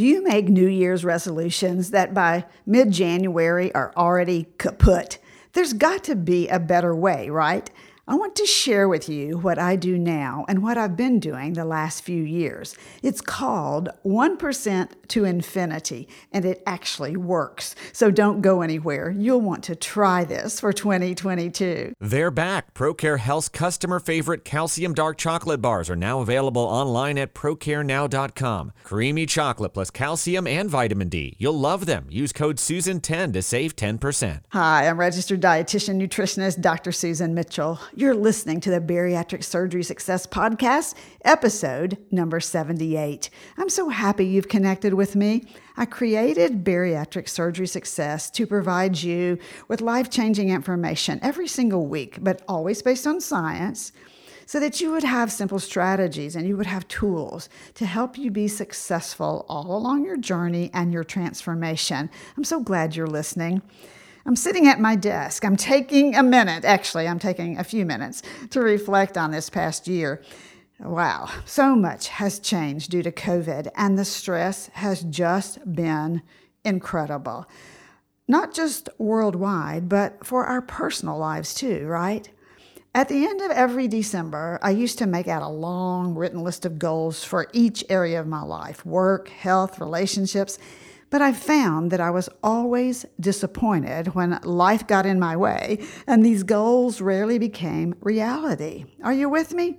Do you make New Year's resolutions that by mid January are already kaput? There's got to be a better way, right? I want to share with you what I do now and what I've been doing the last few years. It's called 1% to Infinity, and it actually works. So don't go anywhere. You'll want to try this for 2022. They're back. ProCare Health's customer favorite calcium dark chocolate bars are now available online at procarenow.com. Creamy chocolate plus calcium and vitamin D. You'll love them. Use code SUSAN10 to save 10%. Hi, I'm registered dietitian nutritionist Dr. Susan Mitchell. You're listening to the Bariatric Surgery Success Podcast, episode number 78. I'm so happy you've connected with me. I created Bariatric Surgery Success to provide you with life changing information every single week, but always based on science so that you would have simple strategies and you would have tools to help you be successful all along your journey and your transformation. I'm so glad you're listening. I'm sitting at my desk. I'm taking a minute, actually, I'm taking a few minutes to reflect on this past year. Wow, so much has changed due to COVID, and the stress has just been incredible. Not just worldwide, but for our personal lives too, right? At the end of every December, I used to make out a long written list of goals for each area of my life work, health, relationships but I found that I was always disappointed when life got in my way and these goals rarely became reality. Are you with me?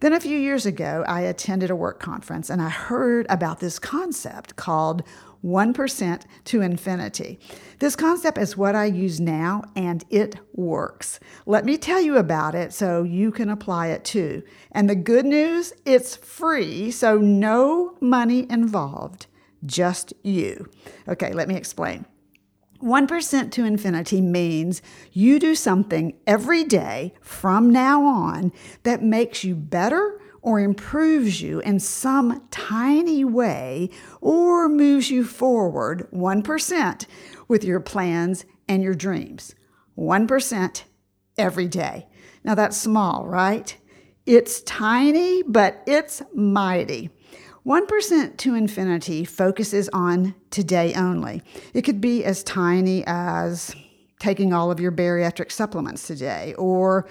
Then a few years ago, I attended a work conference and I heard about this concept called 1% to infinity. This concept is what I use now and it works. Let me tell you about it so you can apply it too. And the good news, it's free, so no money involved just you. Okay, let me explain. 1% to infinity means you do something every day from now on that makes you better or improves you in some tiny way or moves you forward 1% with your plans and your dreams. 1% every day. Now that's small, right? It's tiny, but it's mighty. 1% to infinity focuses on today only. It could be as tiny as taking all of your bariatric supplements today or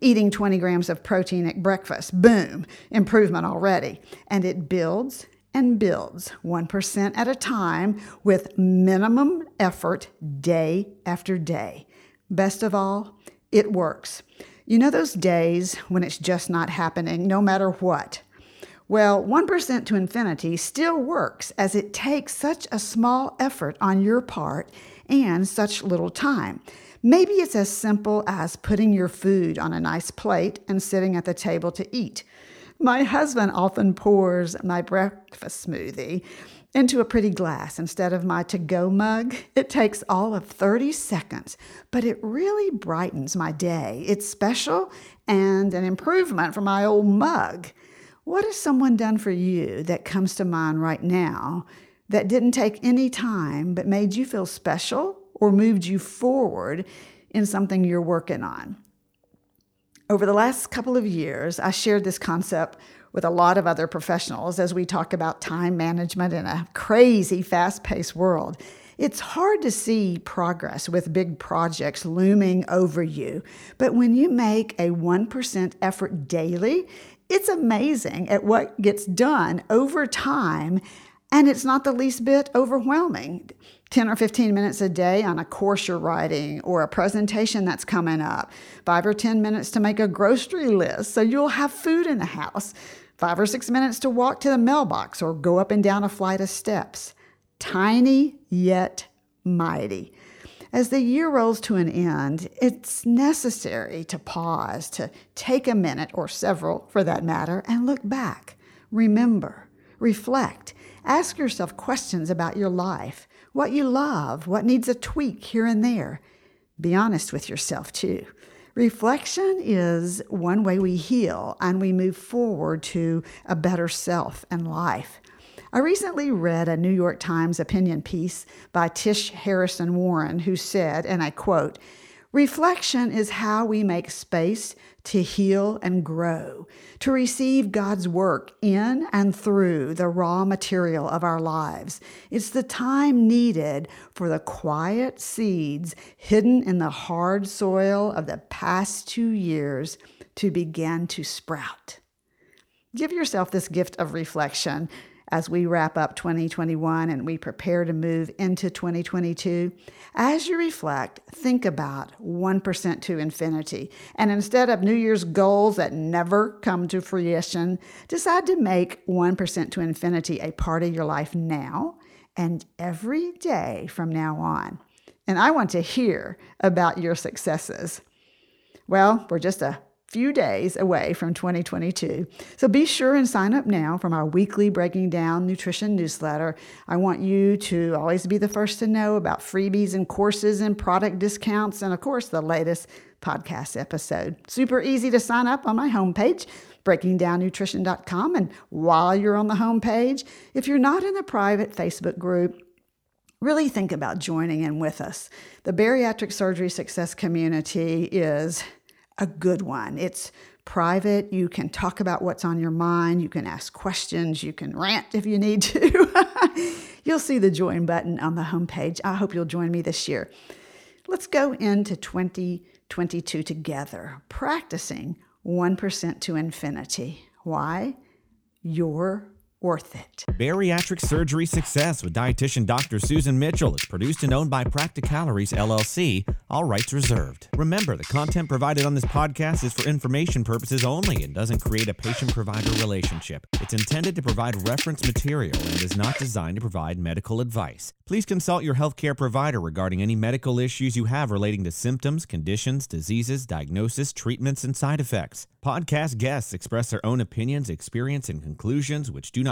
eating 20 grams of protein at breakfast. Boom, improvement already. And it builds and builds 1% at a time with minimum effort day after day. Best of all, it works. You know those days when it's just not happening, no matter what? Well, 1% to infinity still works as it takes such a small effort on your part and such little time. Maybe it's as simple as putting your food on a nice plate and sitting at the table to eat. My husband often pours my breakfast smoothie into a pretty glass instead of my to go mug. It takes all of 30 seconds, but it really brightens my day. It's special and an improvement from my old mug. What has someone done for you that comes to mind right now that didn't take any time but made you feel special or moved you forward in something you're working on? Over the last couple of years, I shared this concept with a lot of other professionals as we talk about time management in a crazy, fast paced world. It's hard to see progress with big projects looming over you, but when you make a 1% effort daily, it's amazing at what gets done over time, and it's not the least bit overwhelming. 10 or 15 minutes a day on a course you're writing or a presentation that's coming up, five or 10 minutes to make a grocery list so you'll have food in the house, five or six minutes to walk to the mailbox or go up and down a flight of steps. Tiny yet mighty. As the year rolls to an end, it's necessary to pause, to take a minute or several for that matter, and look back. Remember, reflect, ask yourself questions about your life, what you love, what needs a tweak here and there. Be honest with yourself too. Reflection is one way we heal and we move forward to a better self and life. I recently read a New York Times opinion piece by Tish Harrison Warren, who said, and I quote, Reflection is how we make space to heal and grow, to receive God's work in and through the raw material of our lives. It's the time needed for the quiet seeds hidden in the hard soil of the past two years to begin to sprout. Give yourself this gift of reflection as we wrap up 2021 and we prepare to move into 2022, as you reflect, think about 1% to infinity. And instead of New Year's goals that never come to fruition, decide to make 1% to infinity a part of your life now and every day from now on. And I want to hear about your successes. Well, we're just a few days away from 2022. So be sure and sign up now from our weekly Breaking Down Nutrition newsletter. I want you to always be the first to know about freebies and courses and product discounts, and of course, the latest podcast episode. Super easy to sign up on my homepage breakingdownnutrition.com. And while you're on the homepage, if you're not in the private Facebook group, really think about joining in with us. The Bariatric Surgery Success Community is a good one. It's private. You can talk about what's on your mind. You can ask questions. You can rant if you need to. you'll see the join button on the homepage. I hope you'll join me this year. Let's go into 2022 together, practicing 1% to infinity. Why? You're worth it. Bariatric Surgery Success with dietitian Dr. Susan Mitchell is produced and owned by Practicalories LLC, all rights reserved. Remember, the content provided on this podcast is for information purposes only and doesn't create a patient provider relationship. It's intended to provide reference material and is not designed to provide medical advice. Please consult your healthcare provider regarding any medical issues you have relating to symptoms, conditions, diseases, diagnosis, treatments, and side effects. Podcast guests express their own opinions, experience, and conclusions, which do not